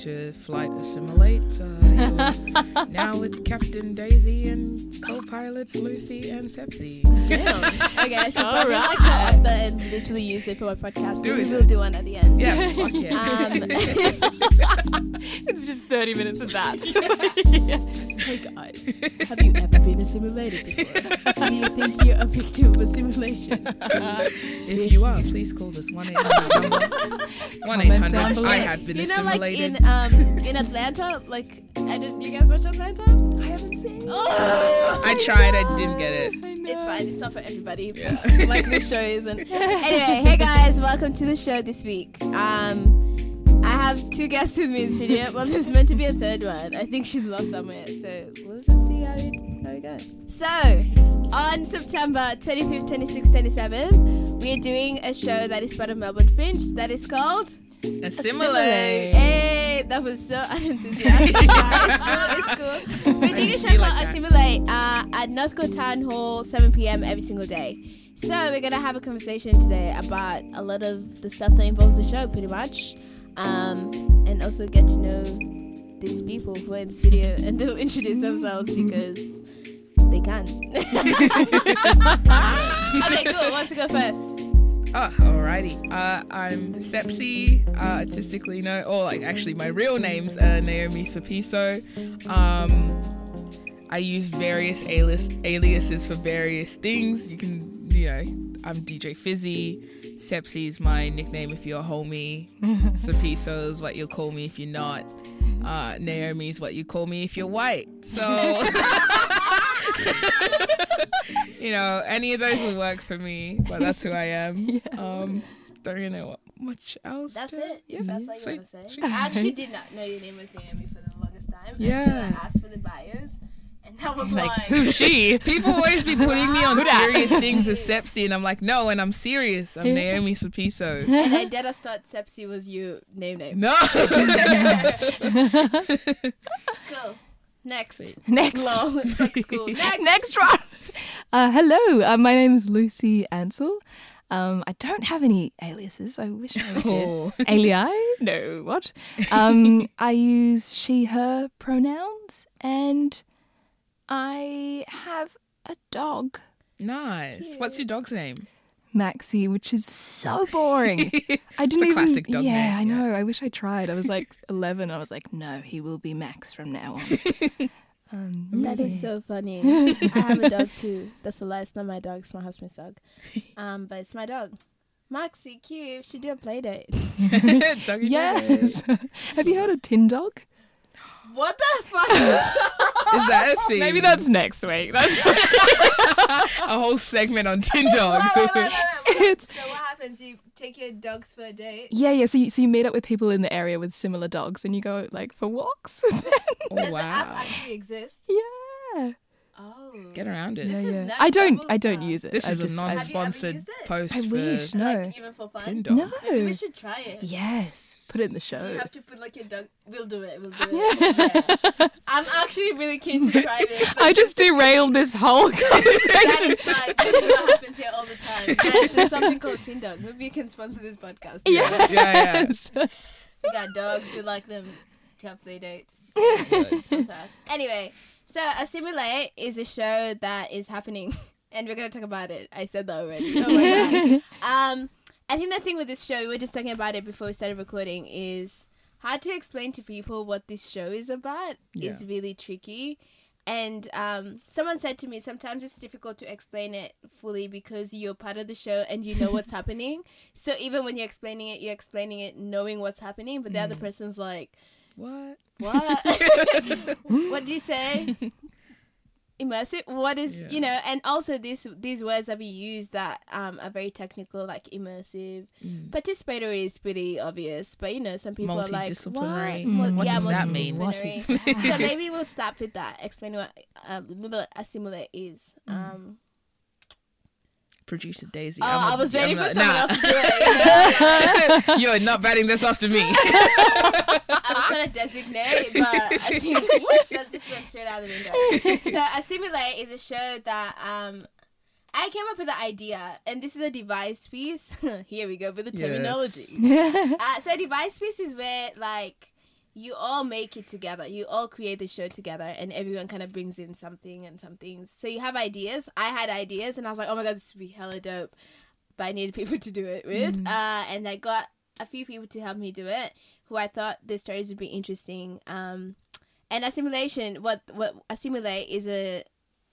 to Flight Assimilate. Uh, now with Captain Daisy and co-pilots Lucy and Sepsi. Okay, I should All probably right. like go up and literally use it for my podcast. Do we will do one at the end. Yeah, fuck yeah. Um, It's just 30 minutes of that. hey guys, have you ever been assimilated before? Do you think you're a victim of assimilation? if you are, please call this one eight hundred. One eight down hundred. below. I have been you know, like assimilated. in um in Atlanta, like I didn't. You guys watch Atlanta? I haven't seen. Oh, I tried. I didn't get it. It's fine. It's not for everybody. Yeah. like this show isn't. Anyway, hey guys, welcome to the show this week. Um, have two guests with me in studio. Well, there's meant to be a third one. I think she's lost somewhere. So we'll just see how it how it goes. So on September 25th, 26th, 27th, we are doing a show that is part of Melbourne Fringe that is called. Assimilate. Hey, that was so unenthusiastic. guys. it's cool, it's cool. We're doing a show called like. Assimilate uh, at Northcote Town Hall, 7 p.m. every single day. So we're gonna have a conversation today about a lot of the stuff that involves the show, pretty much, um, and also get to know these people who are in the studio, and they'll introduce themselves because they can. okay, cool. Who wants to go first? Oh, alrighty. Uh, I'm Sepsi, uh, artistically known, or like actually my real name's uh, Naomi Sapiso. Um, I use various alias aliases for various things. You can, you know, I'm DJ Fizzy. Sepsi's my nickname if you're a homie. Sapiso is what you'll call me if you're not. Uh, Naomi's what you call me if you're white. So, you know, any of those will work for me, but that's who I am. Um, don't really know what much else. That's to- it. Yeah, That's all you sweet. want to say. I actually did not know your name was Naomi for the longest time. Yeah. I asked for the bios, and that was like, like, who's she? People always be putting me on serious things as Sepsi, and I'm like, no, and I'm serious. I'm Naomi Sapiso. and I did just thought Sepsi was you name name. No. Cool. Next. Sweet. Next. Lol. Fuck school. Next. Next one. Uh, hello, uh, my name is Lucy Ansell. Um, I don't have any aliases. I wish I did. Oh. Alii? No, what? Um, I use she, her pronouns, and I have a dog, Nice. What's your dog's name? Maxie, which is so boring. I didn't a even. classic dog yeah, name, I yeah. know. I wish I tried. I was like 11. I was like, no, he will be Max from now on. um, That yeah. is so funny. I have a dog too. That's the last. Not my dog. It's my husband's dog. Um, but it's my dog. Maxie, cute. Should do a play date. Doggy Yes. have you heard of Tin Dog? What the fuck? Is Is that a thing? Maybe that's next week. That's a whole segment on Tin Dog. Wait, wait, wait, wait, wait. So what happens? You take your dogs for a date. yeah, yeah. So you, so you meet up with people in the area with similar dogs, and you go like for walks. oh, Does the app wow. actually exist? yeah. Oh. Get around it. Yeah, yeah. I don't. I don't use it. This I is just, a I- non-sponsored used it? post I for wish. No. Like even for fun. Tin Dog. No. Maybe we should try it. Yes. Put it in the show. You have to put like your dog. We'll do it. We'll do it. Yeah. I'm actually really keen to try this. I just derailed this whole conversation. is fine. This is what happens here all the time. Guys, there's something called Tin Dog. Maybe you can sponsor this podcast. Yes. Yeah, yeah. We got dogs. We like them to have play dates. Anyway, so Assimilate is a show that is happening, and we're gonna talk about it. I said that already. Oh my god. Um, I think the thing with this show, we were just talking about it before we started recording, is how to explain to people what this show is about yeah. is really tricky. And um, someone said to me, sometimes it's difficult to explain it fully because you're part of the show and you know what's happening. So even when you're explaining it, you're explaining it knowing what's happening, but the other person's like, What? what? what do you say? Immersive. What is Yeah. you know? And also these these words that we use that um are very technical, like immersive. Mm. Participatory is pretty obvious, but you know some people are like. What? Mm, what yeah, does that mean? so maybe we'll start with that. Explain what um, what assimilate is. Um, Producer Daisy. oh, I was waiting I'm for not- someone nah. else to do it. You're not batting this off to me. Trying to designate, but I think that just went straight out of the window. So, a Assimilate is a show that um, I came up with the idea, and this is a device piece. Here we go with the Yes. terminology. uh, so, a device piece is where, like, you all make it together. You all create the show together, and everyone kind of brings in something and some things. So you have ideas. I had ideas, and I was like, oh my god, this would be hella dope. But I needed people to do it with, uh, and I got a few people to help me do it, who I thought the stories would be interesting. Um, and assimilation, what what assimilate is a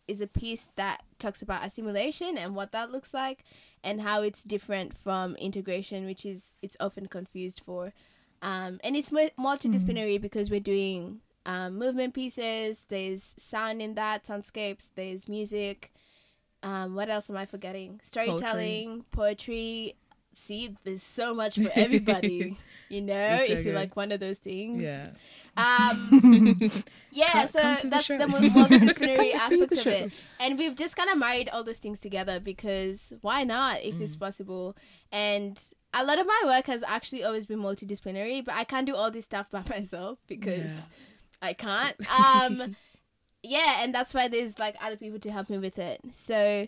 is a piece that talks about assimilation and what that looks like, and how it's different from integration, which is it's often confused for. Um, and it's mu- multidisciplinary because we're doing um, movement pieces. There's sound in that, soundscapes. There's music. Um, what else am I forgetting? Storytelling, poetry. See, there's so much for everybody. you know, so if you good. like one of those things. Yeah. Um, yeah, Come- so come the that's the most multidisciplinary Come to see aspect the of it. And we've just kind of married all those things together because why not if Mm. it's possible? And a lot of my work has actually always been multidisciplinary, but I can't do all this stuff by myself because Yeah. I can't. Um, yeah, and that's why there's like other people to help me with it. So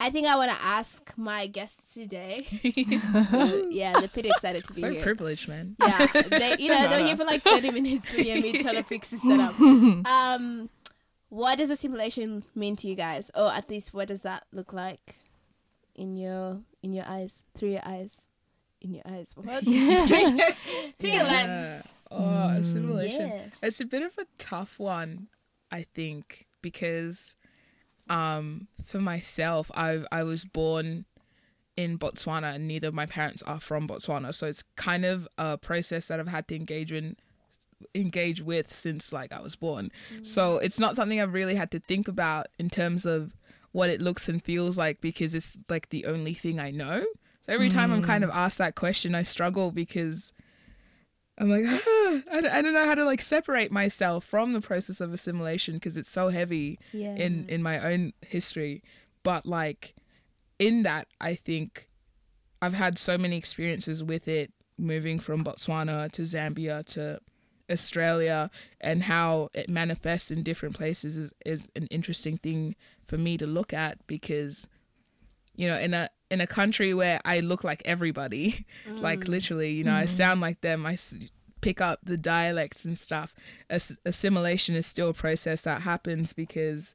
I think I want to ask my guests today. yeah, they're pretty excited to be here. so here. privileged, man. Yeah, they, you know, they're here for like 30 minutes to hear me trying to fix this setup. Um, what does a simulation mean to you guys? Or at least what does that look like in your in your eyes, through your eyes, in your eyes? What? through your lens. Oh, assimilation. Yeah. It's a bit of a tough one, I think, because um for myself, I I was born in Botswana and neither of my parents are from Botswana, so it's kind of a process that I've had to engage in engage with since like I was born. So it's not something I've really had to think about in terms of what it looks and feels like because it's like the only thing I know. So every time I'm kind of asked that question, I struggle because I'm like, ah, I, don't, I don't know how to like separate myself from the process of assimilation because it's so heavy Yeah. in in my own history. But like in that, I think I've had so many experiences with it, moving from Botswana to Zambia to Australia, and how it manifests in different places is is an interesting thing for me to look at because you know in a in a country where I look like everybody, like literally, you know, I sound like them. I s- pick up the dialects and stuff. As- assimilation is still a process that happens because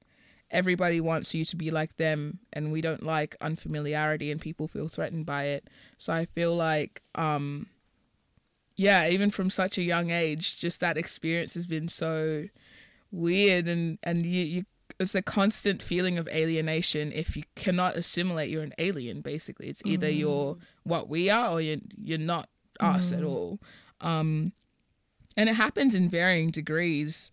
everybody wants you to be like them, and we don't like unfamiliarity, and people feel threatened by it. So I feel like, um, yeah, even from such a young age, just that experience has been so weird, and and you you it's a constant feeling of alienation if you cannot assimilate you're an alien basically. It's either you're what we are or you're, you're not us at all. Um and it happens in varying degrees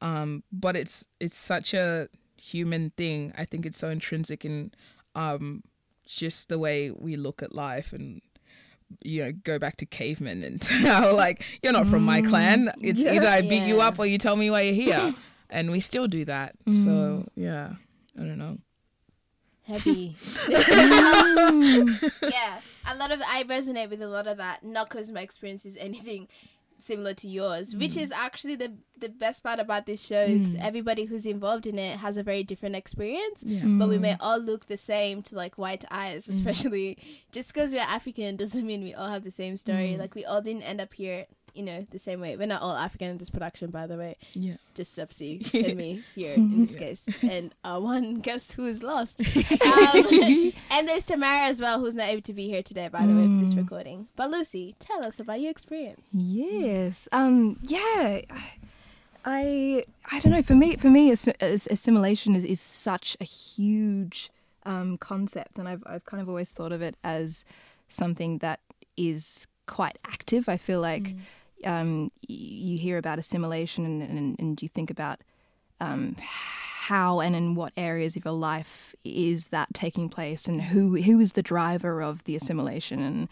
um but it's it's such a human thing. I think it's so intrinsic in um just the way we look at life and you know go back to cavemen and how like you're not from my clan. It's Yeah. either i beat you up or you tell me why you're here and we still do that. Mm-hmm. So yeah i don't know. Heavy. Mm. yeah, a lot of I resonate with a lot of that. Not because my experience is anything similar to yours, which mm. is actually the the best part about this show is mm. everybody who's involved in it has a very different experience. But we may all look the same to like white eyes, especially. Just because we're African doesn't mean we all have the same story. Like we all didn't end up here, you know, the same way. We're not all African in this production, by the way. yeah Just Sepsi and me here in this case, and uh, one guest who is lost. Um, and there's Tamara as well, who's not able to be here today, by the way, for this recording. But Lucy, tell us about your experience. Yes. Um. Yeah. I. I don't know. For me, for me, assi- as- assimilation is, is such a huge um, concept, and I've I've kind of always thought of it as something that is quite active. I feel like um, you hear about assimilation, and, and, and you think about um, how and in what areas of your life is that taking place, and who who is the driver of the assimilation, and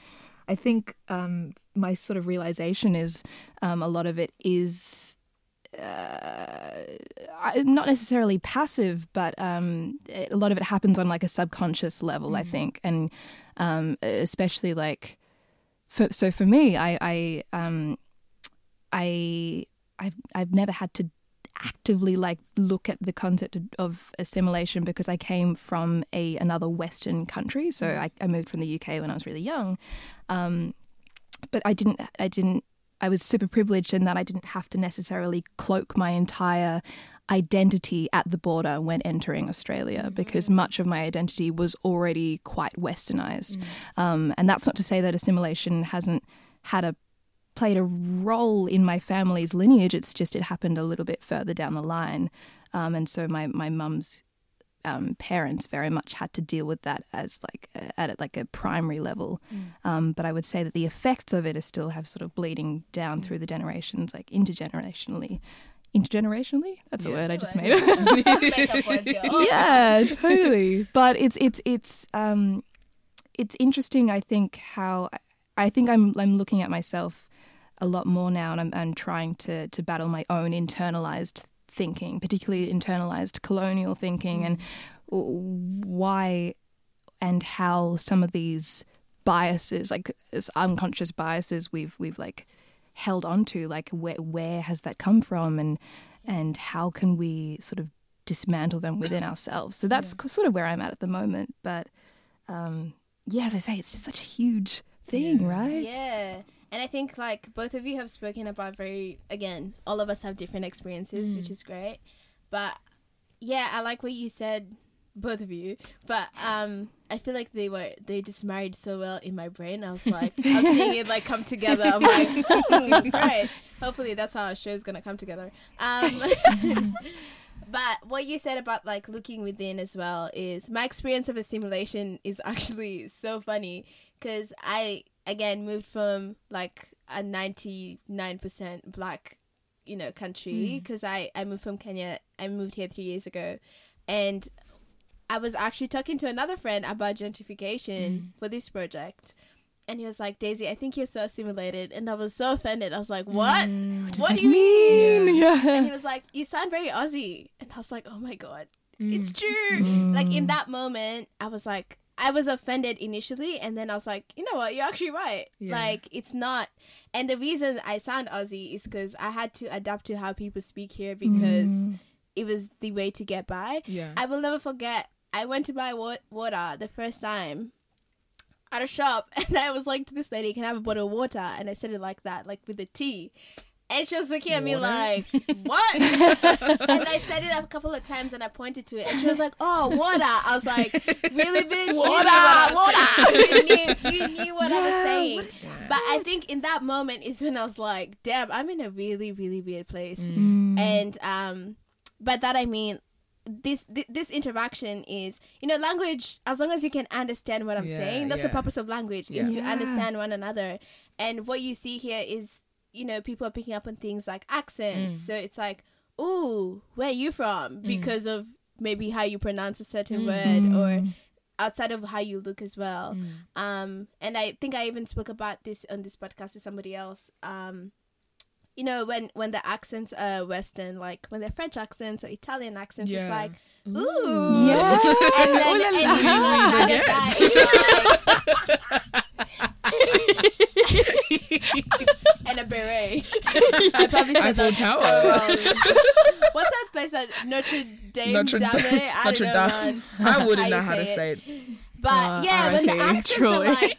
I think um, my sort of realization is um, a lot of it is uh, not necessarily passive, but um, a lot of it happens on like a subconscious level, I think, and um, especially like for, so for me, I I um, I I've I've never had to actively like look at the concept of, of assimilation because I came from a another Western country. So I, I moved from the UK when I was really young, um, but I didn't I didn't I was super privileged in that I didn't have to necessarily cloak my entire identity at the border when entering Australia because much of my identity was already quite westernized. Um, and that's not to say that assimilation hasn't had a played a role in my family's lineage. It's just it happened a little bit further down the line, um, and so my my mum's um, parents very much had to deal with that as like a, at like a primary level. Um, but I would say that the effects of it are still have sort of bleeding down through the generations, like intergenerationally. Intergenerationally? That's a word I just made. Up words, yeah, totally. But it's it's it's um it's interesting. I think how I think I'm I'm looking at myself a lot more now, and I'm, I'm trying to to battle my own internalized thinking, particularly internalized colonial thinking, and why and how some of these biases, like as unconscious biases, we've we've like held onto, like where where has that come from, and and how can we sort of dismantle them within ourselves. So that's sort of where I'm at at the moment. But um, yeah, as I say, it's just such a huge thing, right? Yeah. And I think like both of you have spoken about very again, all of us have different experiences, which is great. But yeah, I like what you said, both of you. But um I feel like they were they just married so well in my brain. I was like I was seeing it like come together. I'm like, hmm, great. Hopefully that's how our show's gonna come together. Um But what you said about like looking within as well is my experience of assimilation is actually so funny because I again moved from like a 99% black you know country because I I moved from Kenya I moved here 3 years ago and I was actually talking to another friend about gentrification mm-hmm. for this project and he was like Daisy I think you're so assimilated and I was so offended I was like what mm. what do you mean Yeah. and he was like, "You sound very Aussie," and I was like, "Oh my god, it's mm. true!" Mm. Like in that moment, I was like, I was offended initially, and then I was like, "You know what? You're actually right. Yeah. Like it's not." And the reason I sound Aussie is because I had to adapt to how people speak here because it was the way to get by. Yeah. I will never forget. I went to buy wa- water the first time at a shop, and I was like to this lady, "Can I have a bottle of water?" And I said it like that, like with a T. And she was looking at me Water? like, "What?" and I said it a couple of times, and I pointed to it, and she was like, "Oh, water." I was like, "Really, bitch? Water, water, You knew, you knew what I was Yeah, saying." But I think in that moment is when I was like, "Damn, I'm in a really, really weird place." Mm. And um, by that I mean this thi- this interaction is you know language as long as you can understand what i'm Yeah, saying that's the purpose of language Yeah. is to Yeah. understand one another and what you see here is you know people are picking up on things like accents Mm. so it's like ooh where are you from because of maybe how you pronounce a certain Mm. word or Mm. outside of how you look as well Mm. um and i think i even spoke about this on this podcast to somebody else um you know when when the accents are western like when they're french accents or italian accents it's like ooh Yeah. and then Ooh la and la. you know, kind of that, it's like- and a beret. I probably said Eiffel that Tower. so wrong. What's that place that Notre Dame? Notre Dame? Dame. I Notre don't know, Dame. man. I wouldn't How know you how to say say it. But Uh, yeah, when the RIP, accents truly. are like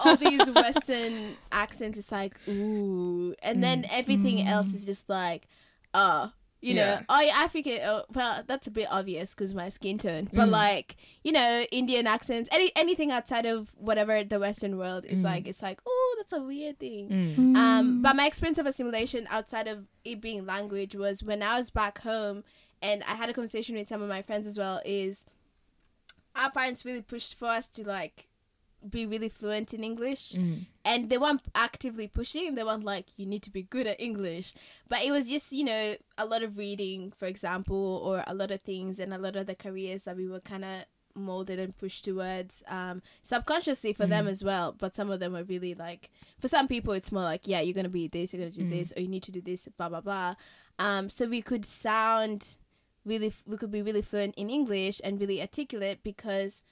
all these Western accents, it's like ooh, and then everything else is just like, oh, you know, Yeah. oh, you're African. Oh, well, that's a bit obvious because my skin tone. But like, you know, Indian accents, any anything outside of whatever the Western world is like, it's like, oh, that's a weird thing. Mm. Um, but my experience of assimilation outside of it being language was when I was back home and I had a conversation with some of my friends as well. Is our parents really pushed for us to like be really fluent in English, Mm. and they weren't actively pushing. They weren't like you need to be good at English, but it was just you know a lot of reading, for example, or a lot of things, and a lot of the careers that we were kind of molded and pushed towards um subconsciously for them as well. But some of them were really like for some people it's more like yeah you're gonna be this you're gonna do this or you need to do this blah blah blah. Um so we could sound really we could be really fluent in english and really articulate because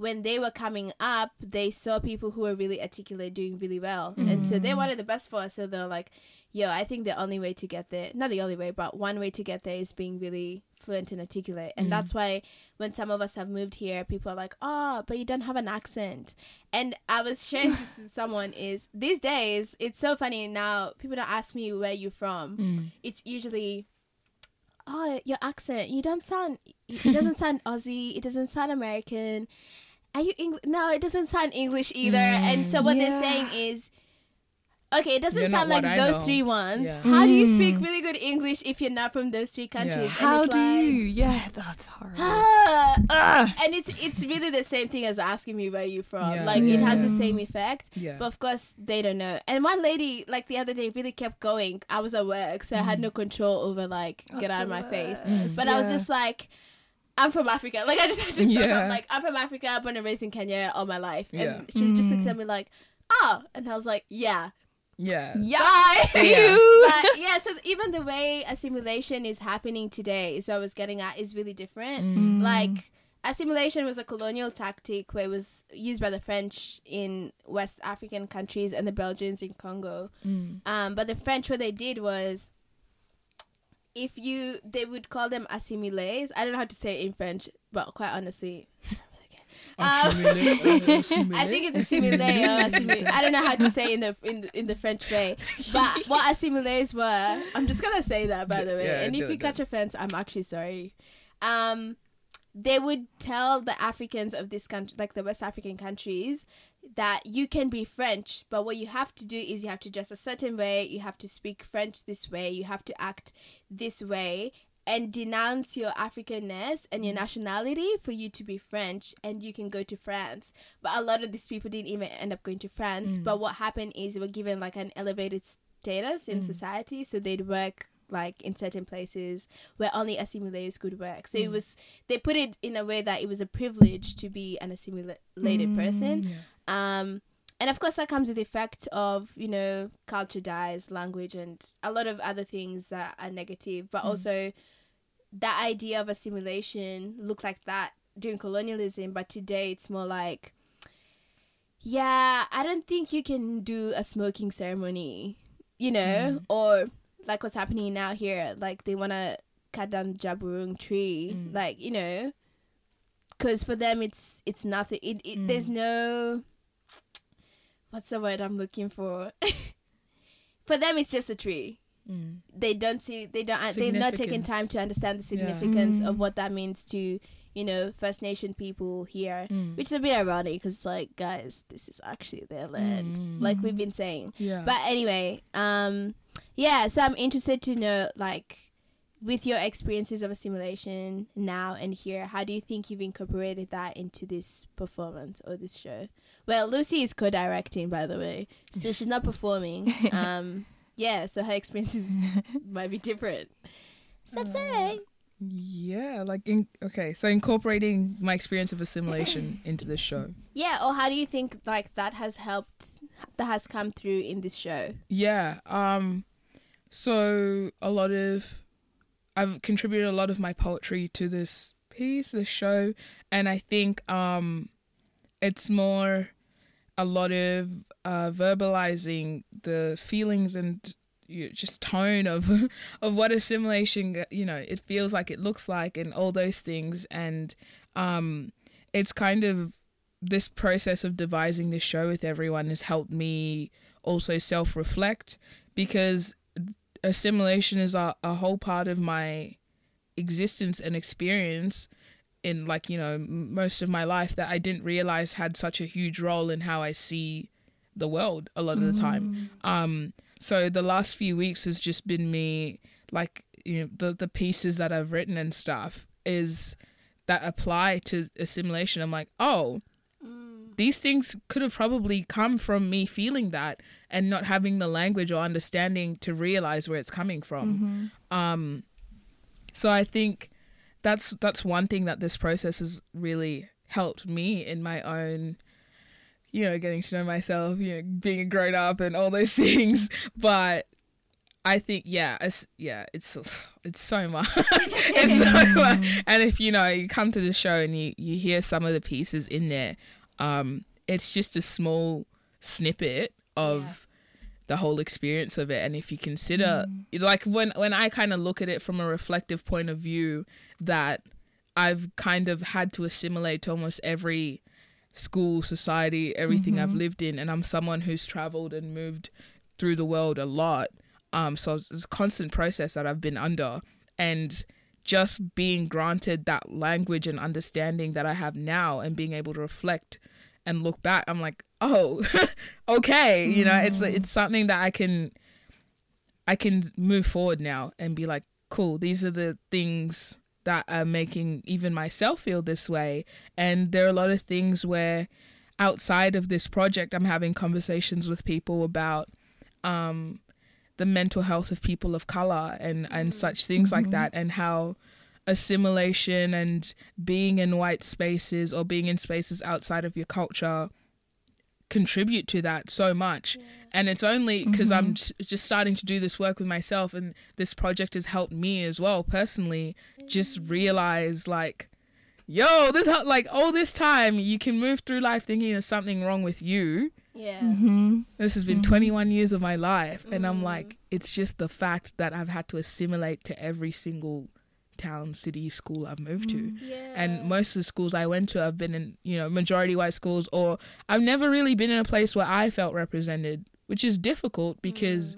when they were coming up, they saw people who were really articulate doing really well. And so they mm. wanted the best for us. So they're like, yo, I think the only way to get there, not the only way, but one way to get there is being really fluent and articulate. And that's mm. why when some of us have moved here, people are like, oh, but you don't have an accent. And I was sharing this with someone is these days, it's so funny now, people don't ask me where you're from. Mm. It's usually, oh, your accent, you don't sound, it doesn't sound Aussie, it doesn't sound American. Are you English? No, it doesn't sound English either. And so what they're saying is, okay, it doesn't sound like I those know. three ones. Yeah. How do you hmm. speak really good English if you're not from those three countries? And How do like, you? Yeah, that's horrible. ah. Ah. and it's it's really the same thing as asking me where you're from. Yeah. Like it has the same effect. Yeah. But of course they don't know. And one lady, like the other day, really kept going. I was at work, so I had hmm. no control over like get out of my face. Mm. But I was just like, I'm from Africa. Like I just had to stop. Yeah. I'm like, I'm from Africa, born and raised in Kenya all my life. And Yeah. she was just looked hmm. at me like, oh, and I was like, yeah, yeah. Yeah. bye. See Yeah. you. but yeah, so even the way assimilation is happening today is what I was getting at is really different. Mm. Like assimilation was a colonial tactic where it was used by the French in West African countries and the Belgians in Congo. Mm. Um, but the French, what they did was, if you, they would call them assimiles. I don't know how to say it in French, but quite honestly, Um, I think it's assimile. I don't know how to say in the in in the French way, but what assimiles were. I'm just gonna say that by the way. Yeah, and if you catch offense, I'm actually sorry. Um, they would tell the Africans of this country, like the West African countries, that you can be French, but what you have to do is you have to dress a certain way, you have to speak French this way, you have to act this way, and denounce your Africanness and your mm. nationality for you to be French, and you can go to France. But a lot of these people didn't even end up going to France. Mm. But what happened is they were given like an elevated status in mm. society, so they'd work like in certain places where only assimilators could work. So it was they put it in a way that it was a privilege to be an assimilated person. Um, and of course, that comes with the effect of you know culture dies, language, and a lot of other things that are negative. But mm. also, that idea of assimilation looked like that during colonialism, but today it's more like, yeah, I don't think you can do a smoking ceremony, you know, mm. or like what's happening now here, like they want to cut down the Djab Wurrung tree, mm. like you know, because for them it's it's nothing. It, it there's no what's the word I'm looking for. for them, it's just a tree. They don't see. They don't. uh, They've not taken time to understand the Yeah. significance Mm. of what that means to you know First Nation people here, Mm. which is a bit ironic because it's like, guys, this is actually their land, like we've been saying. Yeah. But anyway, um, yeah. So I'm interested to know, like, with your experiences of assimilation now and here, how do you think you've incorporated that into this performance or this show? Well, Lucy is co-directing, by the way, so she's not performing. Um, yeah. So her experiences might be different. Stop saying. yeah, like in, okay, so incorporating my experience of assimilation into the show. Yeah. Or how do you think like that has helped? That has come through in this show. Yeah. Um so a lot of I've contributed a lot of my poetry to this piece, this show, and I think um it's more a lot of uh verbalizing the feelings and you know, just tone of of what assimilation you know it feels like it looks like and all those things. And um it's kind of this process of devising this show with everyone has helped me also self reflect because assimilation is a, a whole part of my existence and experience in like you know most of my life that I didn't realize had such a huge role in how I see the world a lot of the time. Um so the last few weeks has just been me like you know the the pieces that I've written and stuff is that apply to assimilation. I'm like oh these things could have probably come from me feeling that and not having the language or understanding to realize where it's coming from. Um, so I think that's that's one thing that this process has really helped me in my own, you know, getting to know myself, you know, being a grown up and all those things. But I think yeah, it's yeah, it's it's so much. it's so much. And if you know you come to the show and you you hear some of the pieces in there, um, it's just a small snippet of the whole experience of it. And if you consider like when when I kind of look at it from a reflective point of view, that I've kind of had to assimilate to almost every school, society, everything I've lived in, and I'm someone who's traveled and moved through the world a lot. Um, so it's, it's a constant process that I've been under, and just being granted that language and understanding that I have now, and being able to reflect and look back, I'm like, oh, okay, you know, it's mm. it's something that I can, I can move forward now and be like, cool, these are the things that are making even myself feel this way, and there are a lot of things where outside of this project, I'm having conversations with people about um, the mental health of people of color and and mm. such things like mm-hmm. that, and how assimilation and being in white spaces or being in spaces outside of your culture contribute to that so much. And it's only because i'm mm-hmm. j- just starting to do this work with myself and this project has helped me as well personally just mm. realize like yo this ho- like all this time you can move through life thinking there's something wrong with you. Yeah. Mm-hmm. this has been mm-hmm. 21 years of my life and i'm mm. like it's just the fact that i've had to assimilate to every single town city school i've moved to Yeah. and most of the schools I went to have been in you know majority white schools or I've never really been in a place where I felt represented which is difficult because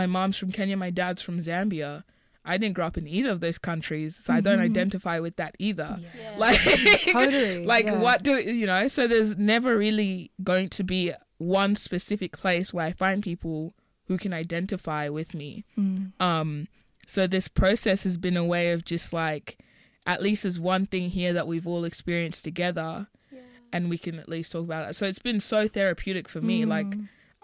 my mom's from Kenya my dad's from Zambia I didn't grow up in either of those countries so I don't identify with that either Yeah. like Totally, like yeah. what do you know so there's never really going to be one specific place where I find people who can identify with me Mm. um, so this process has been a way of just like, at least there's one thing here that we've all experienced together, and we can at least talk about it. So it's been so therapeutic for me. Mm. Like,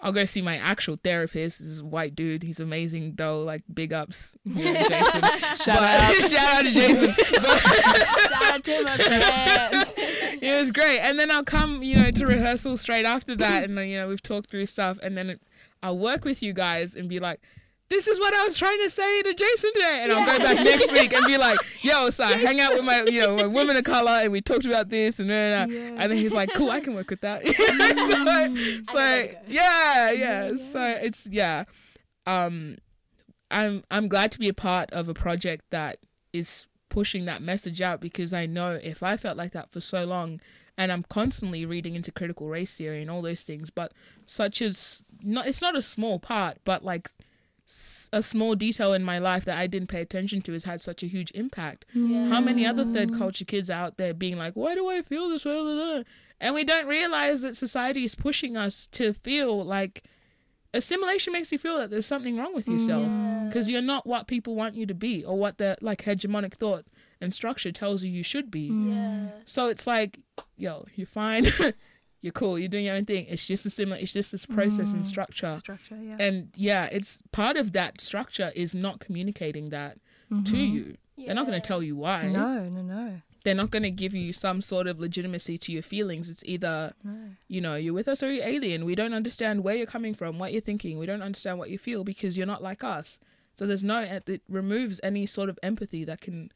I'll go see my actual therapist. This is a white dude. He's amazing though. Like big ups, you know, Jason. shout out, shout out to Jason. Shout out to my friends. it was great. And then I'll come, you know, to rehearsal straight after that, and you know we've talked through stuff, and then I'll work with you guys and be like. This is what I was trying to say to Jason today, and I'll go back next week and be like, "Yo, so I hang out with my, you know, my women of color, and we talked about this, and blah, blah. and then he's like, "Cool, I can work with that." so, so I know. yeah, yeah, So it's yeah, um, I'm I'm glad to be a part of a project that is pushing that message out because I know if I felt like that for so long and I'm constantly reading into critical race theory and all those things but such as not it's not a small part but like a small detail in my life that I didn't pay attention to has had such a huge impact. How many other third culture kids are out there being like, why do I feel this way? Blah, blah, blah." And we don't realize that society is pushing us to feel like assimilation makes you feel that there's something wrong with mm. yourself because you're not what people want you to be or what the like hegemonic thought and structure tells you you should be. Mm. Yeah. So it's like, yo, you're fine. you're cool. You're doing your own thing. It's just a similar. It's just this process and mm, structure. Structure, yeah. And yeah, it's part of that structure is not communicating that to mm-hmm. you. They're not going to tell you why. no, no, no. They're not going to give you some sort of legitimacy to your feelings. It's either, you know, you're with us or you're alien. We don't understand where you're coming from, what you're thinking. We don't understand what you feel because you're not like us. So there's no, it removes any sort of empathy that can,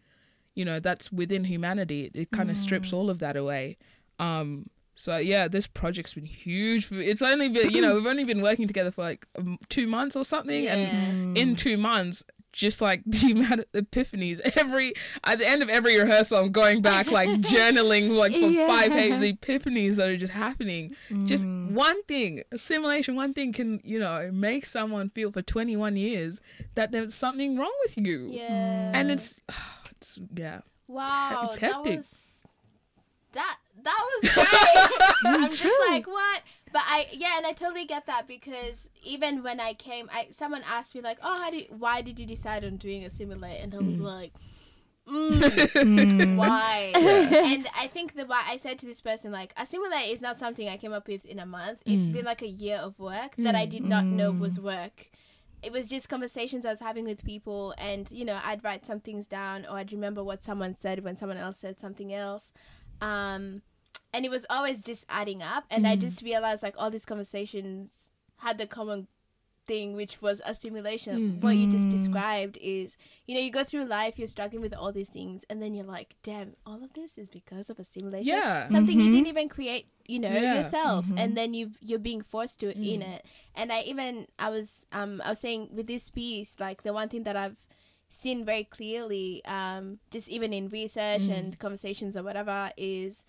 you know, that's within humanity. It, it kind of strips mm. all of that away. Um, so yeah, this project's been huge. It's only been, you know, we've only been working together for like um, two months or something, and in two months, just like the amount of epiphanies every at the end of every rehearsal, I'm going back like journaling like for Yeah. five pages, the epiphanies that are just happening. Just one thing, assimilation, one thing can you know make someone feel for 21 years that there's something wrong with you, Yeah. and it's, it's yeah. Wow, it's that hectic. was that that was great. I'm just like what? But I yeah, and I totally get that because even when I came, I someone asked me like, oh, how did why did you decide on doing a simulate? And I was mm. like. Mm, mm, why? And I think the why I said to this person like a assimilate is not something I came up with in a month. It's mm. been like a year of work that I did not know was work it was just conversations I was having with people, and you know, I'd write some things down, or I'd remember what someone said when someone else said something else, um, and it was always just adding up. And I just mm. realized like all these conversations had the common thing, which was a assimilation. Mm. What you just mm. described is, you know, you go through life, you're struggling with all these things, and then you're like, damn, all of this is because of assimilation. Yeah. Something you mm-hmm. didn't even create, you know, Yeah. yourself, mm-hmm. and then you you're being forced to in it. And I even I was um I was saying with this piece, like the one thing that I've seen very clearly, um, just even in research and conversations or whatever, is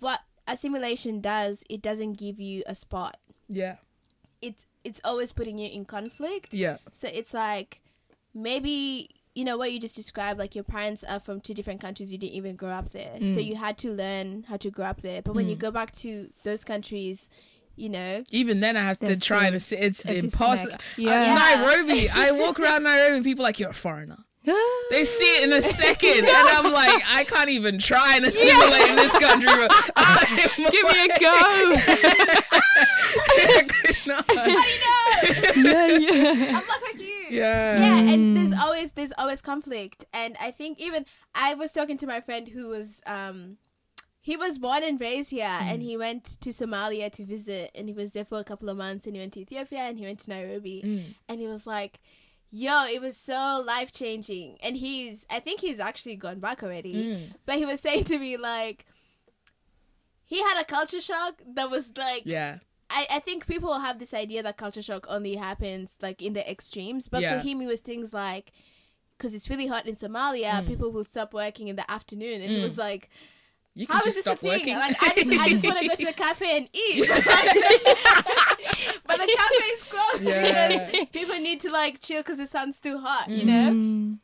what assimilation does. It doesn't give you a spot. Yeah. It's it's always putting you in conflict. Yeah. So it's like maybe you know what you just described, like your parents are from two different countries, you didn't even grow up there, so you had to learn how to grow up there. But when you go back to those countries, you know, Even then, I have to try still to see. It's impossible. disconnect. Uh, Yeah. Nairobi. I walk around Nairobi and people are like, you're a foreigner. They see it in a second, and I'm like, I can't even try and assimilate in this country. Bro. I'm Give me a go. I could not. yeah, yeah. I'm like like you. Yeah. yeah and mm. there's always there's always conflict and i think even i was talking to my friend who was um he was born and raised here mm. and he went to somalia to visit and he was there for a couple of months and he went to ethiopia and he went to nairobi mm. and he was like yo it was so life changing and he's i think he's actually gone back already. Mm. But he was saying to me like he had a culture shock that was like Yeah. I, I think people have this idea that culture shock only happens like in the extremes, but Yeah. for him it was things like because it's really hot in Somalia, mm. people will stop working in the afternoon, and he mm. was like, You can "How is just this stop working. Like I just, I just want to go to the cafe and eat, but the cafe is closed Yeah. because people need to like chill because the sun's too hot, you know." Mm.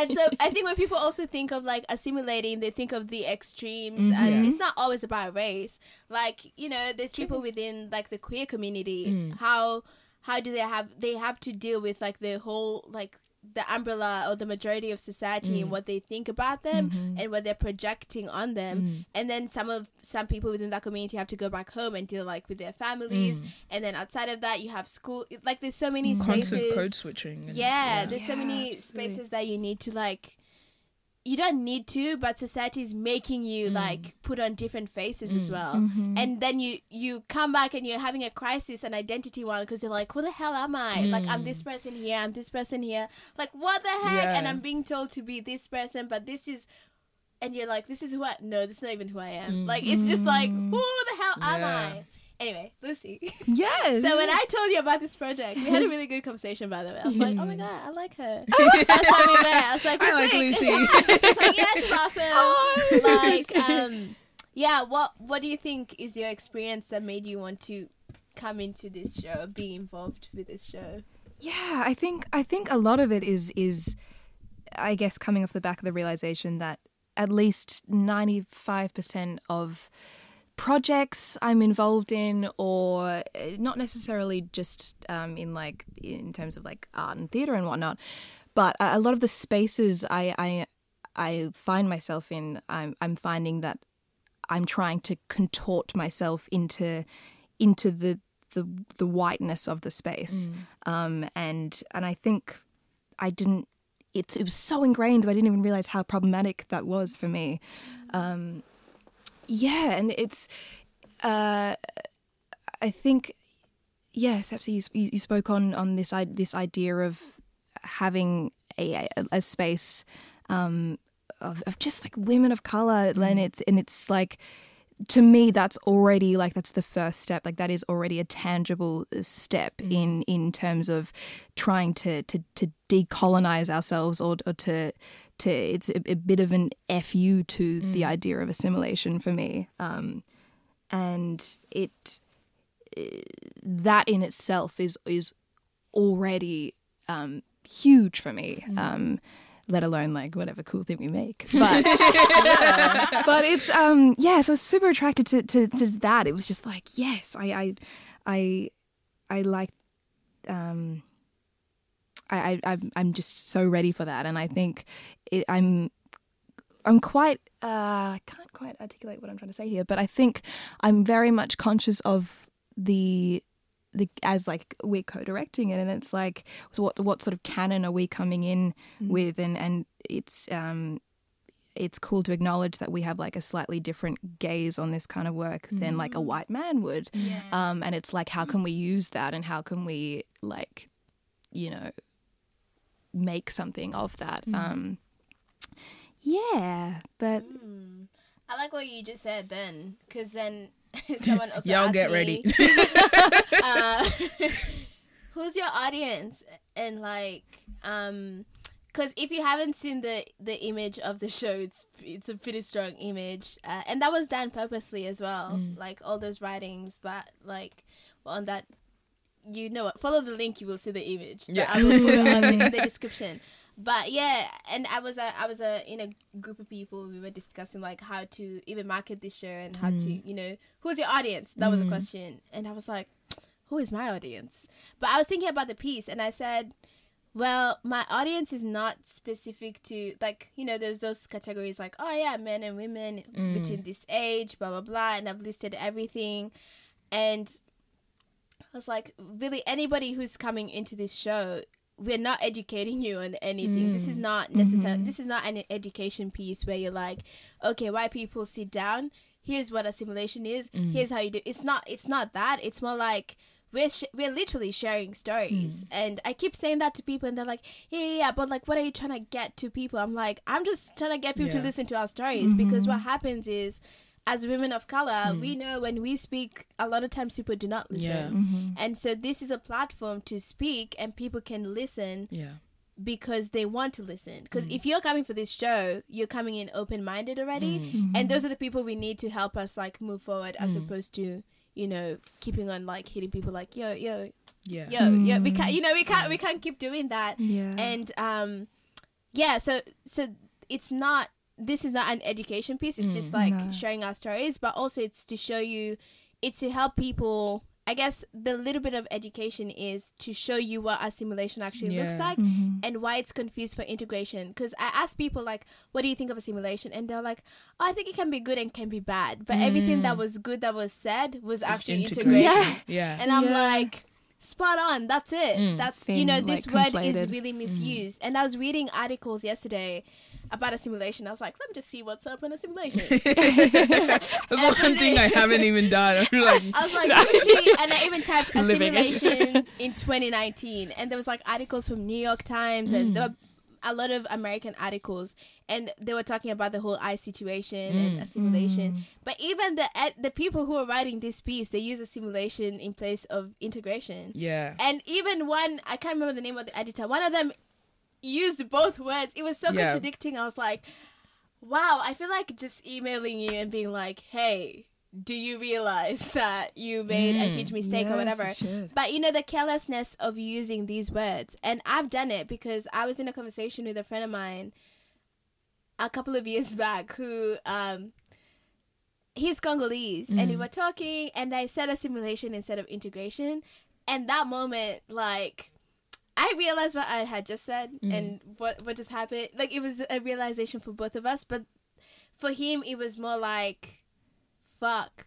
and so I think when people also think of like assimilating, they think of the extremes, mm-hmm. and Yeah. it's not always about race. Like you know, there's people within like the queer community. Mm. How how do they have they have to deal with like the whole like the umbrella or the majority of society and mm. what they think about them mm-hmm. and what they're projecting on them. Mm. And then some of some people within that community have to go back home and deal like with their families. Mm. And then outside of that you have school like there's so many spaces Constant code switching. and- yeah, there's so many absolutely. spaces that you need to like you don't need to but society is making you Mm. like put on different faces as well. And then you you come back and you're having a crisis an identity one because you're like who the hell am i? Like i'm this person here i'm this person here. Like what the heck? And Mm. I'm being told to be this person but this is and you're like this is who i no this is not even who i am. Like it's just like who the hell am Mm. I anyway lucy Yes. so when I told you about this project, we had a really good conversation. By the way, I was like, "Oh my god, I like her." That's how we met. I was like, I like click." Lucy. She's like, "Yeah, she's awesome." Like, um, yeah. What What do you think is your experience that made you want to come into this show, be involved with this show? Yeah, I think I think a lot of it is is I guess coming off the back of the realization that at least 95% of projects I'm involved in or uh, not necessarily just um, in like in terms of like art and theater and whatnot but a lot of the spaces I I, I find myself in I'm, I'm finding that I'm trying to contort myself into into the the the whiteness of the space, um, and and I think I didn't. It it was so ingrained that I didn't even realize how problematic that was for me. Um, yeah, and it's. Uh, I think, yes, Sepsi, you, you spoke on on this this idea of having a a, a space um, of, of just like women of color, and it's and it's like to me that's already like that's the first step like that is already a tangible step in in terms of trying to to to decolonize ourselves or, or to to it's a, a bit of an fu to the idea of assimilation for me. Um and it that in itself is is already um huge for me um let alone like whatever cool thing we make. But but it's um yeah so I was super attracted to, to to that. It was just like yes i i i i like um I, I I'm I'm just so ready for that, and I think it, I'm I'm quite uh, I can't quite articulate what I'm trying to say here, but I think I'm very much conscious of the the as like we're co-directing it, and it's like so what what sort of canon are we coming in with, and and it's um it's cool to acknowledge that we have like a slightly different gaze on this kind of work than like a white man would. Yeah. Um, and it's like, how can we use that? And how can we, like, you know, make something of that? Um, yeah, but Mm. I like what you just said then, because then someone also Y'all get me, ready. uh, who's your audience and like um because if you haven't seen the the image of the show it's it's a pretty strong image uh, and that was done purposely as well Mm. like all those writings that like on that you know what follow the link you will see the image. Yeah. i will put on the, in the description. But yeah and i was a, i was a in a group of people we were discussing like how to even market this show and how to mm. you know who's your audience? That was a mm. question. And i was like who is my audience? But i was thinking about the piece and i said well my audience is not specific to like you know there's those categories like oh yeah men and women mm. between this age blah blah blah and i've listed everything. And I was like, really, anybody who's coming into this show, we're not educating you on anything. This is mm. not necessarily. Mm-hmm. This is not an education piece where you're like, okay, white people sit down. Here's what assimilation is. Mm. Here's how you do. It's not. It's not that. It's more like we're sh- we're literally sharing stories. Mm. And I keep saying that to people, and they're like, yeah, yeah, yeah, but like, what are you trying to get to people? I'm like, I'm just trying to get people to listen to our stories mm-hmm. because what happens is. As women of color, hmm. we know when we speak, a lot of times people do not listen. Yeah. mm-hmm. And so this is a platform to speak and people can listen Yeah. because they want to listen. Because hmm. if you're coming for this show, you're coming in open minded already. Hmm. Mm-hmm. And those are the people we need to help us like move forward as opposed to, you know, keeping on like hitting people like, yo, yo, Yeah. yo, yo. We mm. can't you know, we can't we can't keep doing that. yeah. And um yeah, so so it's not this is not an education piece. It's just like No. sharing our stories, but also it's to show you it's to help people I guess the little bit of education is to show you what assimilation actually looks like Mm-hmm. and why it's confused for integration. Because I ask people like, "What do you think of assimilation?" and they're like, "Oh, I think it can be good and can be bad." But everything that was good that was said was actually integrated. integration. Yeah. And I'm Yeah. like, spot on. That's it. Mm. That's you know, like, this word is really misused. And I was reading articles yesterday about assimilation. I was like, let me just see what's up on assimilation. That's I one thing I haven't even done. I'm like, I was like, see. And I even typed assimilation in 2019. And there was like articles from New York Times and there were a lot of American articles. And they were talking about the whole eye situation and mm, assimilation. Mm. But even the the people who are writing this piece, they use assimilation in place of integration. yeah. And even one, I can't remember the name of the editor, one of them used both words. It was so Yeah. contradicting. I was like, wow, I feel like just emailing you and being like, hey, do you realize that you made a Mm. huge mistake or whatever? But you know, the carelessness of using these words. And I've done it because I was in a conversation with a friend of mine a couple of years back who, um, he's Congolese and Mm. we were talking and I said assimilation instead of integration. And that moment, like, I realized what I had just said Mm. and what what just happened. Like it was a realization for both of us, but for him it was more like, "Fuck,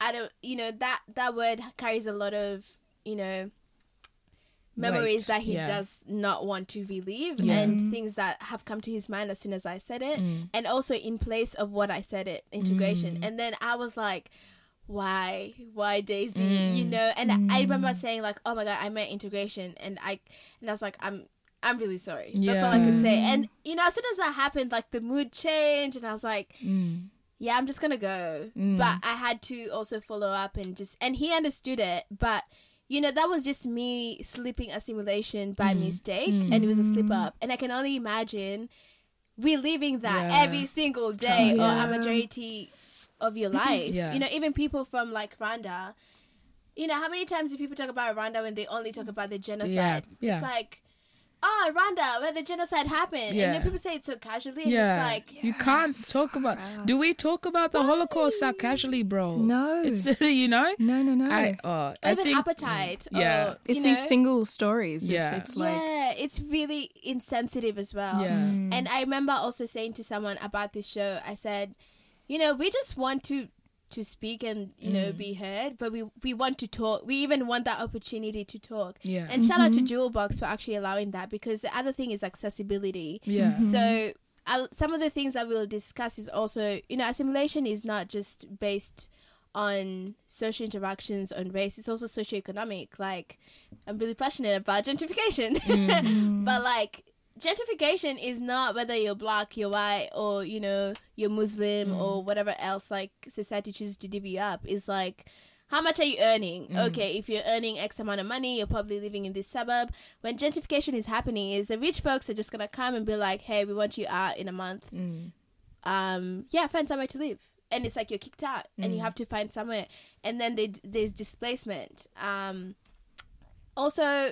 I don't." You know that that word carries a lot of you know memories Weight, that he yeah. does not want to relive Yeah. and things that have come to his mind as soon as I said it, Mm. and also in place of what I said it integration. Mm. And then I was like. Why, why Daisy? Mm. You know, and I remember saying like, "Oh my god, I meant integration," and I, and I was like, "I'm, I'm really sorry." That's all I could say. And you know, as soon as that happened, like the mood changed, and I was like, Mm. Yeah, I'm just gonna go. Mm. But I had to also follow up and just and he understood it, but you know, that was just me slipping a simulation by Mm. mistake Mm. and it was a slip up. And I can only imagine reliving that Yeah. every single day or Yeah. a majority of your life. Yeah. You know, even people from like Rwanda, you know, how many times do people talk about Rwanda when they only talk about the genocide? yeah. It's like Ah, oh, Rwanda, where the genocide happened. And Yeah. then people say it so casually and Yeah. it's like you can't talk about. Do we talk about the Holocaust that casually, bro? No. It's you know. no, no, no. I uh, or I even think appetite. Mm, yeah. Or, it's you these single stories. Yeah. It's, it's like yeah, it's really insensitive as well. Yeah. Mm. And I remember also saying to someone about this show, I said, you know, we just want to to speak and you know Mm. be heard, but we we want to talk. We even want that opportunity to talk. Yeah. Mm-hmm. And shout out to Jewel Box for actually allowing that because the other thing is accessibility. yeah. So uh, some of the things that we'll discuss is also, you know, assimilation is not just based on social interactions on race it's also socioeconomic like i'm really passionate about gentrification but like gentrification is not whether you're black you're white or you know you're muslim or whatever else like society chooses to divvy up. Is like how much are you earning? Okay if you're earning x amount of money you're probably living in this suburb. When gentrification is happening is the rich folks are just gonna come and be like hey we want you out in a month. Um yeah find somewhere to live. And it's like you're kicked out and you have to find somewhere. And then they, there's displacement. Um also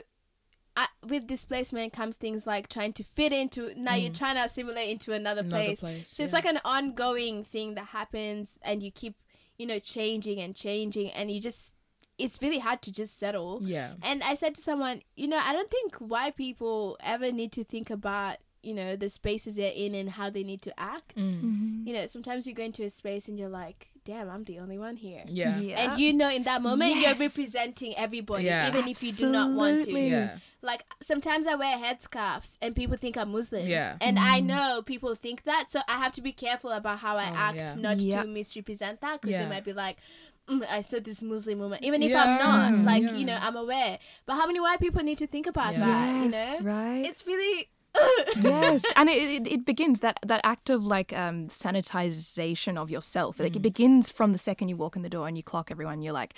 uh, with displacement comes things like trying to fit into now you're trying to assimilate into another Another place, place, so it's like an ongoing thing that happens and you keep you know changing and changing and you just it's really hard to just settle Yeah. and I said to someone, you know, I don't think white people ever need to think about, you know, the spaces they're in and how they need to act. Mm. You know, sometimes you go into a space and you're like, damn, I'm the only one here. Yeah. And you know, in that moment, Yes. you're representing everybody, Yeah. even if you do not want to. Yeah. Like, sometimes I wear headscarves and people think I'm Muslim. Yeah. And I know people think that. So I have to be careful about how I Oh, act yeah. not Yeah. to misrepresent that because Yeah. they might be like, mm, I saw this Muslim woman, even if Yeah, I'm not, like yeah. you know, I'm aware. But how many white people need to think about Yeah. that? You know, right. it's really yes, and it, it, it begins that that act of like um, sanitization of yourself. Like it mm. begins from the second you walk in the door and you clock everyone. You're like,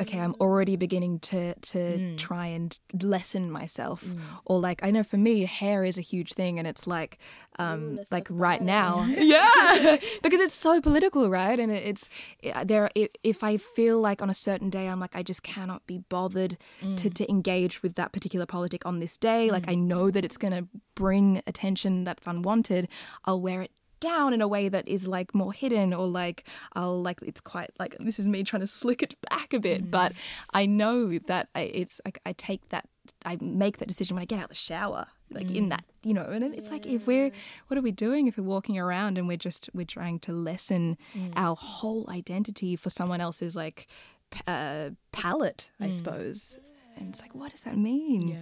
okay, I'm mm. already beginning to to mm. try and lessen myself. Or like I know for me, hair is a huge thing, and it's like um, mm, let's like talk right now, yeah, because it's so political, right? And it, it's it, there. If, if I feel like on a certain day, I'm like I just cannot be bothered to mm. to engage with that particular politic on this day. Mm. Like I know that it's gonna bring attention that's unwanted. I'll wear it down in a way that is like more hidden or like I'll like it's quite like this is me trying to slick it back a bit but I know that I, it's like I take that I make that decision when I get out of the shower like in that you know and it's like if we're what are we doing if we're walking around and we're just we're trying to lessen our whole identity for someone else's like p- uh, palette I suppose and it's like what does that mean Yeah.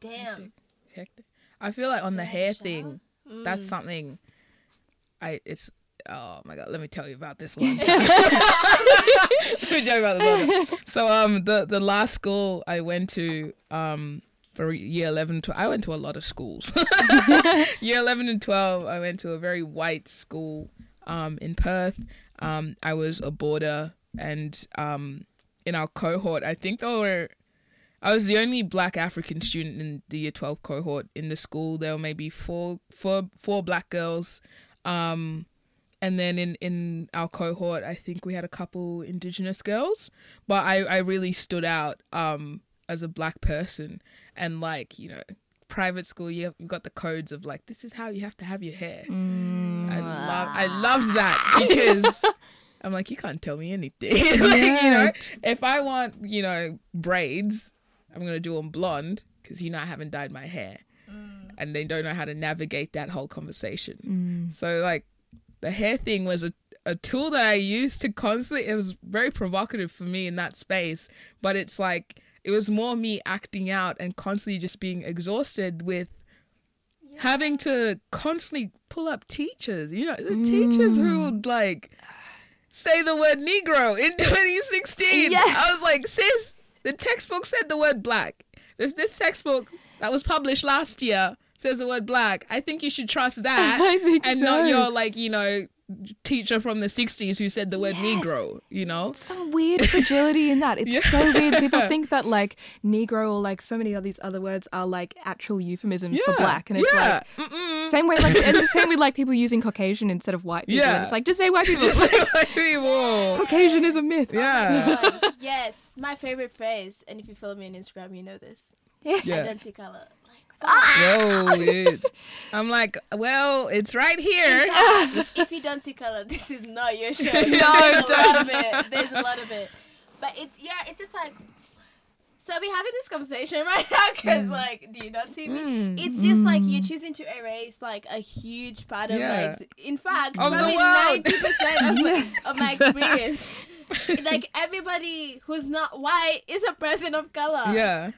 damn. Hectic. I feel like on the Should I hair have a thing, that's Mm. something. I it's oh my god. Let me tell you about this one. let me tell you about this one. So um the the last school I went to um for year 11 to I went to a lot of schools. year 11 and 12 I went to a very white school um in Perth. Um I was a boarder and um in our cohort I think there were I was the only black African student in the year 12 cohort in the school. There were maybe four, four, four black girls. Um, and then in, in our cohort, I think we had a couple indigenous girls. But I, I really stood out um, as a black person. And like, you know, private school, you have, you've got the codes of like, this is how you have to have your hair. I, mm. love, I loved that because I'm like, you can't tell me anything. like, you know, if I want, you know, braids, I'm gonna do them blonde because you know I haven't dyed my hair, mm. and they don't know how to navigate that whole conversation. Mm. So like, the hair thing was a a tool that I used to constantly. It was very provocative for me in that space, but it's like it was more me acting out and constantly just being exhausted with having to constantly pull up teachers. You know, the mm. teachers who would like say the word Negro in 2016. Yeah. I was like, sis, the textbook said the word black. There's this textbook that was published last year says the word black. I think you should trust that and so. not your like, you know, teacher from the 60s who said the word Yes. Negro, you know? some weird fragility in that. It's Yeah. so weird. People think that like Negro or like so many of these other words are like actual euphemisms for black, and it's yeah. like Mm-mm. same way like and the same with like people using Caucasian instead of white people. Yeah. It's like just say white people. Just like white people. Caucasian is a myth. Yeah. Um, God, yes, my favorite phrase, and if you follow me on Instagram, you know this. I Yeah. don't see color. Whoa, dude. I'm like, well, it's right here. if you don't see color, this is not your show. No, There's a don't. lot of it. There's a lot of it. But it's yeah, it's just like. So we're having this conversation right now because Mm. like, do you not see me? It's just like you're choosing to erase like a huge part of Yeah. like, in fact, Of the probably ninety percent of, my- of my experience. like everybody who's not white is a person of color. Yeah.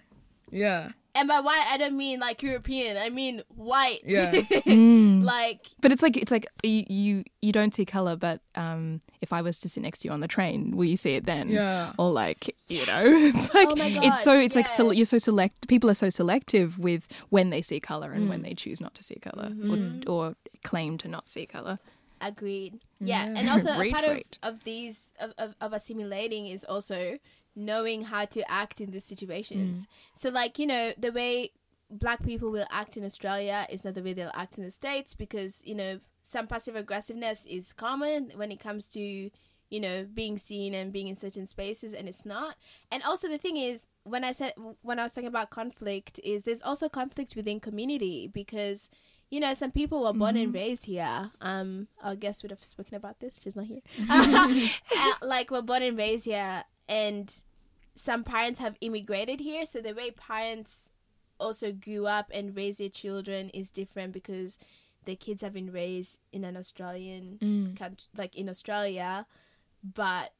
Yeah. And by white, I don't mean like European. I mean white. Yeah. Mm. like But it's like it's like you you, you don't see color, but um, if I was to sit next to you on the train, will you see it then? Yeah. Or like you know, it's like Oh my God, it's so it's like yeah. sele- you're so select. People are so selective with when they see color and Mm. when they choose not to see color Mm-hmm. or, or claim to not see color. Agreed. Yeah, Yeah. and also a part of, of these of, of, of assimilating is also knowing how to act in these situations. So like, you know, the way black people will act in Australia is not the way they'll act in the States because, you know, some passive aggressiveness is common when it comes to, you know, being seen and being in certain spaces and it's not. And also the thing is when I said when I was talking about conflict is there's also conflict within community because you know, some people were born and raised here. Um, our guest would have spoken about this. She's not here. Uh, like, we're born and raised here, and some parents have immigrated here. So the way parents also grew up and raised their children is different because their kids have been raised in an Australian Mm. country, like in Australia, but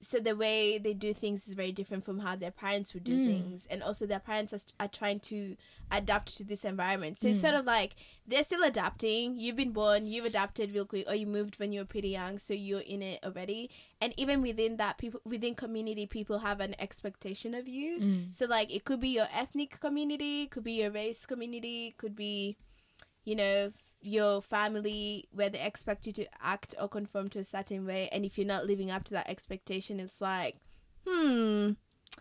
so the way they do things is very different from how their parents would do Mm. things and also their parents are, are trying to adapt to this environment so it's Mm. sort of like they're still adapting you've been born you've adapted real quick or you moved when you were pretty young so you're in it already and even within that people within community people have an expectation of you Mm. so like it could be your ethnic community could be your race community could be you know your family where they expect you to act or conform to a certain way and if you're not living up to that expectation it's like hmm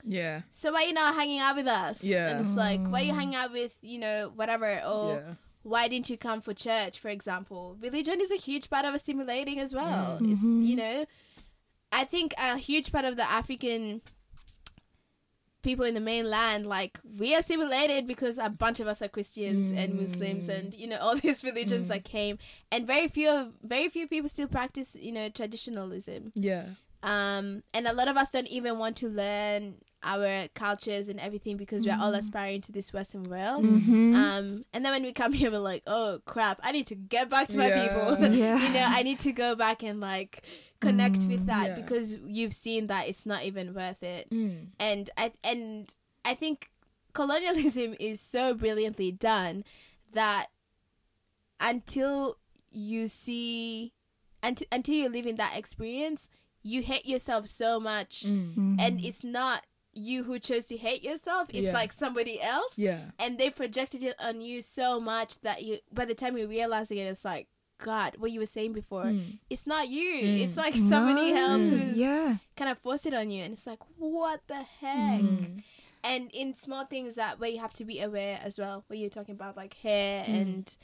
Yeah. so why are you not hanging out with us Yeah. and it's like why are you hanging out with you know whatever or Yeah. why didn't you come for church for example religion is a huge part of assimilating as well Mm. it's you know i think a huge part of the african people in the mainland like we assimilated because a bunch of us are christians and muslims Mm. and you know all these religions Mm. that came and very few very few people still practice you know traditionalism Yeah. um and a lot of us don't even want to learn our cultures and everything because we're all aspiring to this western world Mm-hmm. um and then when we come here we're like oh crap i need to get back to my Yeah. people Yeah. you know i need to go back and like connect with that Yeah. because you've seen that it's not even worth it Mm. and i and i think colonialism is so brilliantly done that until you see until, until you live in that experience you hate yourself so much Mm. and it's not you who chose to hate yourself it's Yeah. like somebody else Yeah. and they projected it on you so much that you by the time you're realizing it it's like god what you were saying before Mm. it's not you Mm. it's like somebody No. else who's yeah. kind of forced it on you and it's like what the heck Mm. and in small things that where you have to be aware as well where you're talking about like hair Mm. and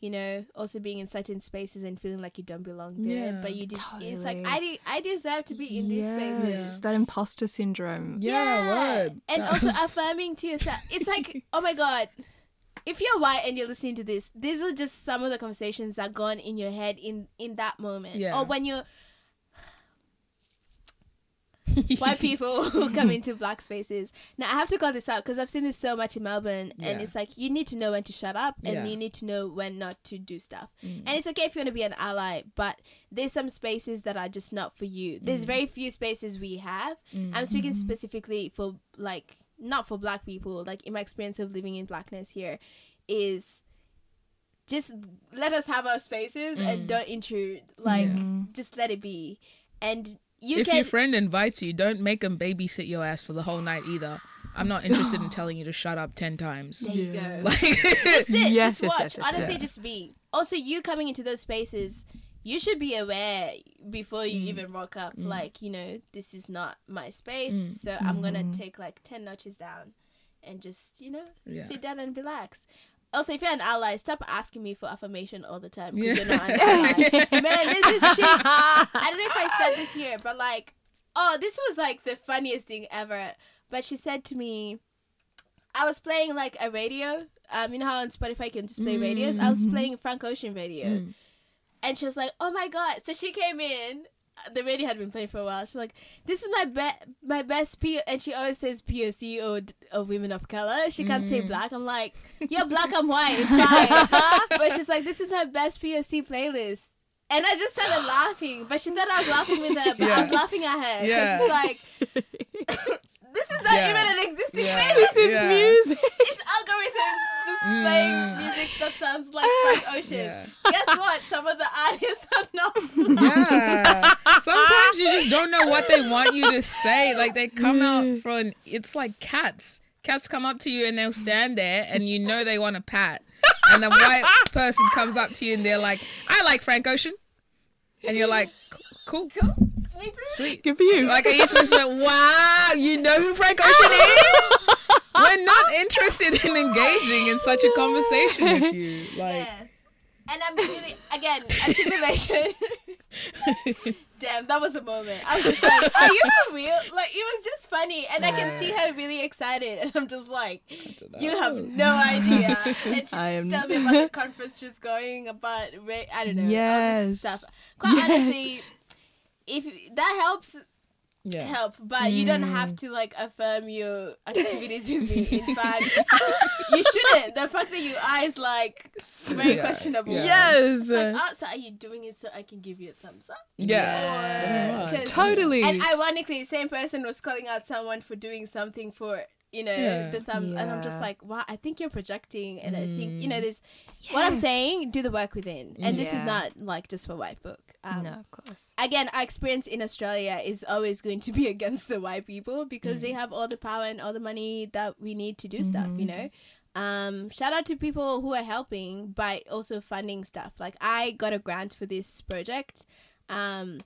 you know also being in certain spaces and feeling like you don't belong there Yeah. but you just it's like i de- i deserve to be in these spaces Yes, that imposter syndrome. Yeah. Word. and also affirming to yourself it's like oh my god if you're white and you're listening to this these are just some of the conversations that go on in your head in in that moment Yeah. or when you're white people who come into black spaces. Now I have to call this out because I've seen this so much in Melbourne, and Yeah. it's like you need to know when to shut up and Yeah. you need to know when not to do stuff. Mm. And it's okay if you want to be an ally, but there's some spaces that are just not for you. There's very few spaces we have. Mm. I'm speaking specifically for like not for black people. Like in my experience of living in blackness here, is just let us have our spaces and Mm. don't intrude. Like Yeah. just let it be, and you if can. your friend invites you, don't make them babysit your ass for the whole night either. I'm not interested in telling you to shut up ten times. there you Yeah. go. Like, Just sit, Yes, just watch. yes, yes, Honestly, yes. just be. Also, you coming into those spaces, you should be aware before you Mm. even rock up. Mm. Like, you know, this is not my space, Mm. so I'm gonna Mhm. take like ten notches down, and just you know yeah. sit down and relax. Also, if you're an ally, stop asking me for affirmation all the time because Yeah. you're not an ally. Man, this is shit. I don't know if I said this here, but like, oh, this was like the funniest thing ever. But she said to me, I was playing like a radio. Um, you know how on Spotify you can just play radios. I was Mhm. playing Frank Ocean radio, Mm. and she was like, "Oh my god!" So she came in. The radio had been playing for a while. She's like, "This is my be- my best P," and she always says POC or, women of color. She can't say Mm. black. I'm like, "You're black. I'm white. It's fine." but she's like, "This is my best POC playlist." And I just started laughing, but she thought I was laughing with her, but I was laughing at her. Yeah. It's like, this is not Yeah. even an existing Yeah. playlist. This is Yeah. music. It's algorithms just playing mm. music that sounds like Frank Ocean. Yeah. Guess what? Some of the artists are not. Yeah. Sometimes you just don't know what they want you to say. Like they come out from. it's like cats. Cats come up to you and they'll stand there and you know they want a pat. And the white person comes up to you and they're like, I like Frank Ocean. And you're like, cool. cool. Me too. Sweet. Good for you. Like are you supposed to be like, wow, you know who Frank Ocean is? We're not interested in engaging in such a conversation with you. Like Yeah. And I'm really again a simulation. Damn, that was a moment. I was just like, "Are you for real?" Like it was just funny, and I can see her really excited, and I'm just like, "You have no idea." And she's I am- telling me about the conference she's going about. ra- I don't know. all this Yes. stuff. Quite Yes. honestly, if that helps, yeah. help, but you don't Mm. have to like affirm your activities with me. In fact, you shouldn't. The fact that you are is like very Yeah, questionable. yeah. yes. Like, oh, so are you doing it so I can give you a thumbs up? Yeah. Or- 'cause- totally. And ironically, the same person was calling out someone for doing something for you know Yeah. the thumbs, and I'm just like, wow, I think you're projecting, and I think you know this. What I'm saying, do the work within, and this is not like just for white book. Um, no, of course. again, our experience in Australia is always going to be against the white people because Mm. they have all the power and all the money that we need to do stuff, Mm-hmm. you know? Um, shout out to people who are helping by also funding stuff. Like, I got a grant for this project. Um,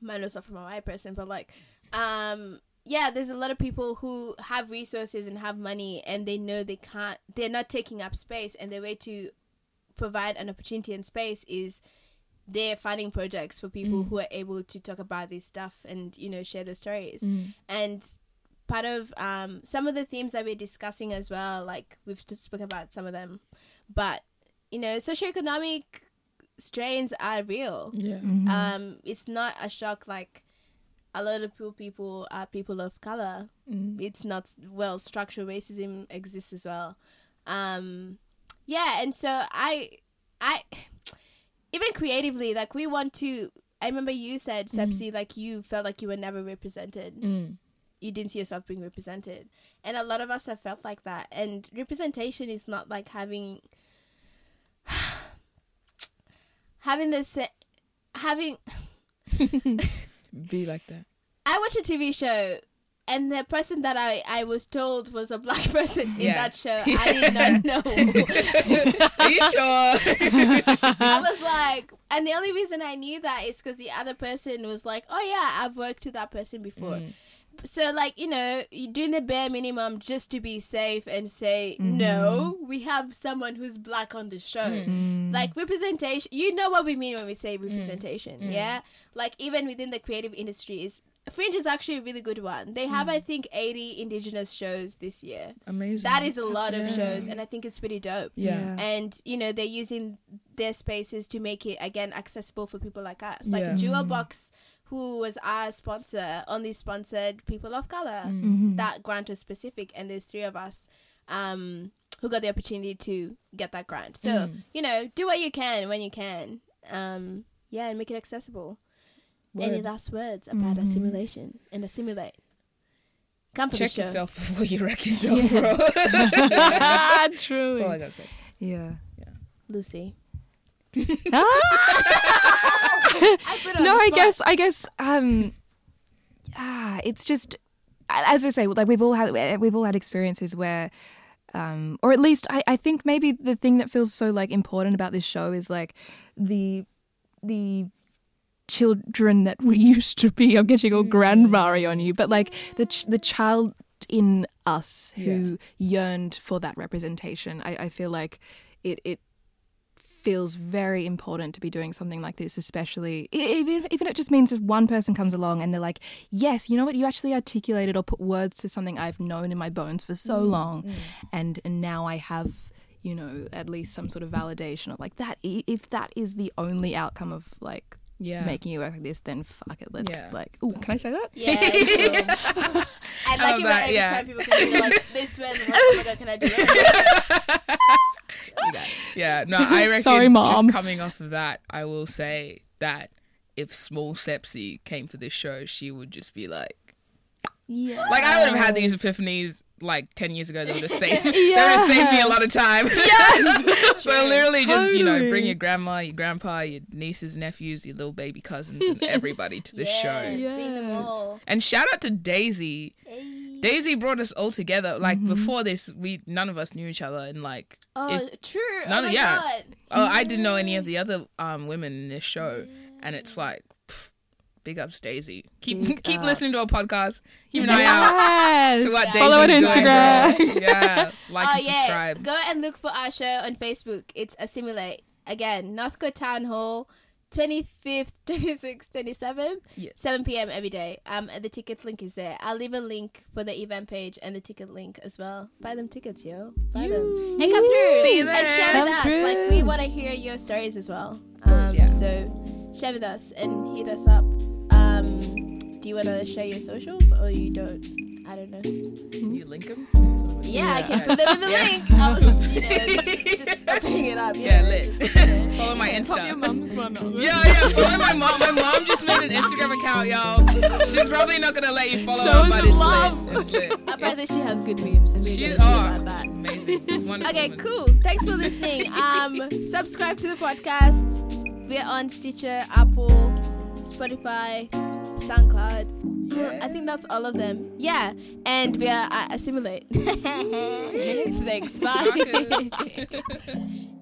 mine was not from a white person, but like, um, yeah, there's a lot of people who have resources and have money and they know they can't, they're not taking up space, and their way to provide an opportunity and space is they're funding projects for people who are able to talk about this stuff and you know share the stories. And part of um, some of the themes that we're discussing as well like we've just spoken about some of them but you know socioeconomic strains are real. Yeah. um, it's not a shock like a lot of poor people are people of color. It's not well structural racism exists as well. Um yeah and so i i even creatively like we want to i remember you said sepsi like you felt like you were never represented Mm. you didn't see yourself being represented and a lot of us have felt like that and representation is not like having having this having Be like that. I watched a TV show, and the person that I, I was told was a black person in Yeah. that show, I did not know. Are you sure? I was like, and the only reason I knew that is because the other person was like, oh yeah, I've worked with that person before. Mm. So like you know, you're doing the bare minimum just to be safe and say mm. no. We have someone who's black on the show. Mm. Like representation, you know what we mean when we say representation, yeah. Like even within the creative industries, Fringe is actually a really good one. They have, I think, 80 indigenous shows this year. Amazing. That is a lot of yeah. shows, and I think it's pretty dope. Yeah. And you know they're using their spaces to make it again accessible for people like us. Like Yeah. Jewel Box, who was our sponsor, only sponsored people of color. Mm. That grant was specific, and there's three of us um, who got the opportunity to get that grant. So Mm. you know, do what you can when you can. Um, yeah, and make it accessible. Any last words about assimilation and assimilate? Come for Check the show. yourself before you wreck yourself, bro. That's Truly. all I gotta say. Yeah. Yeah. Lucy. Ah! I put her on no, I guess I guess um ah, it's just as we say, like we've all had we've all had experiences where um or at least I, I think maybe the thing that feels so like important about this show is like the the children that we used to be. I'm getting all grandma mm. on you, but like the ch- the child in us who yearned for that representation. I, I feel like it it feels very important to be doing something like this, especially even even it just means if one person comes along and they're like, "Yes, you know what? You actually articulated or put words to something I've known in my bones for so mm, long, and, and now I have." You know, at least some sort of validation of like that. If that is the only outcome of like Yeah. making you work like this, then fuck it. Let's Yeah. like, oh, can I say that? Yeah. it's cool. I like it when that? every Yeah. time people come in, they're like, this way, and I'm like, oh can I do that? You. Yeah, no, I reckon Sorry, Mom. just coming off of that, I will say that if small Sepsi came for this show, she would just be like, Yeah. Like I would have had these epiphanies like ten years ago. They would have saved. yeah. They would have saved me a lot of time. Yes. So literally, just you know, bring your grandma, your grandpa, your nieces, nephews, your little baby cousins, and everybody to this Yeah, show. bring Yes. And shout out to Daisy. Hey. Daisy brought us all together. Like Mm-hmm. before this, we none of us knew each other, and like, Oh, if- true. No, oh no, my yeah. god. oh, I didn't know any of the other um women in this show, and it's like, pff, big ups Daisy. Keep Big keep listening to our podcast. Keep an eye out. Yes. to Follow on doing, Instagram. yeah, like oh and yeah, subscribe. go and look for our show on Facebook. It's Assimilate. Again, Northcote Town Hall, 25th, 26th, 27th, Yeah. 7 p.m. every day. Um, the ticket link is there. I'll leave a link for the event page and the ticket link as well. Buy them tickets, yo. Buy them. And come through. See you there. And share Come with us. through. Like, we want to hear your stories as well. Um, Yeah. So share with us and hit us up. Um, do you want to share your socials or you don't? I don't know. Can You link them? Yeah, I can put them in the Yeah. link. I was, you know, just, just opening it up. Yeah, know, lit. just, you know. Follow my Pop your Insta. mum's one. Yeah, yeah, follow my mom. My mom just made an Instagram account, y'all. She's probably not gonna let you follow Show her, us but it's love. lit. It's lit. Apparently, she has good memes. We're She, gonna about oh, that. amazing. Wonderful Okay, woman. cool. Thanks for listening. Um, subscribe to the podcast. We're on Stitcher, Apple, Spotify, SoundCloud. I think that's all of them. Yeah, and we are Assimilate. Thanks. Bye.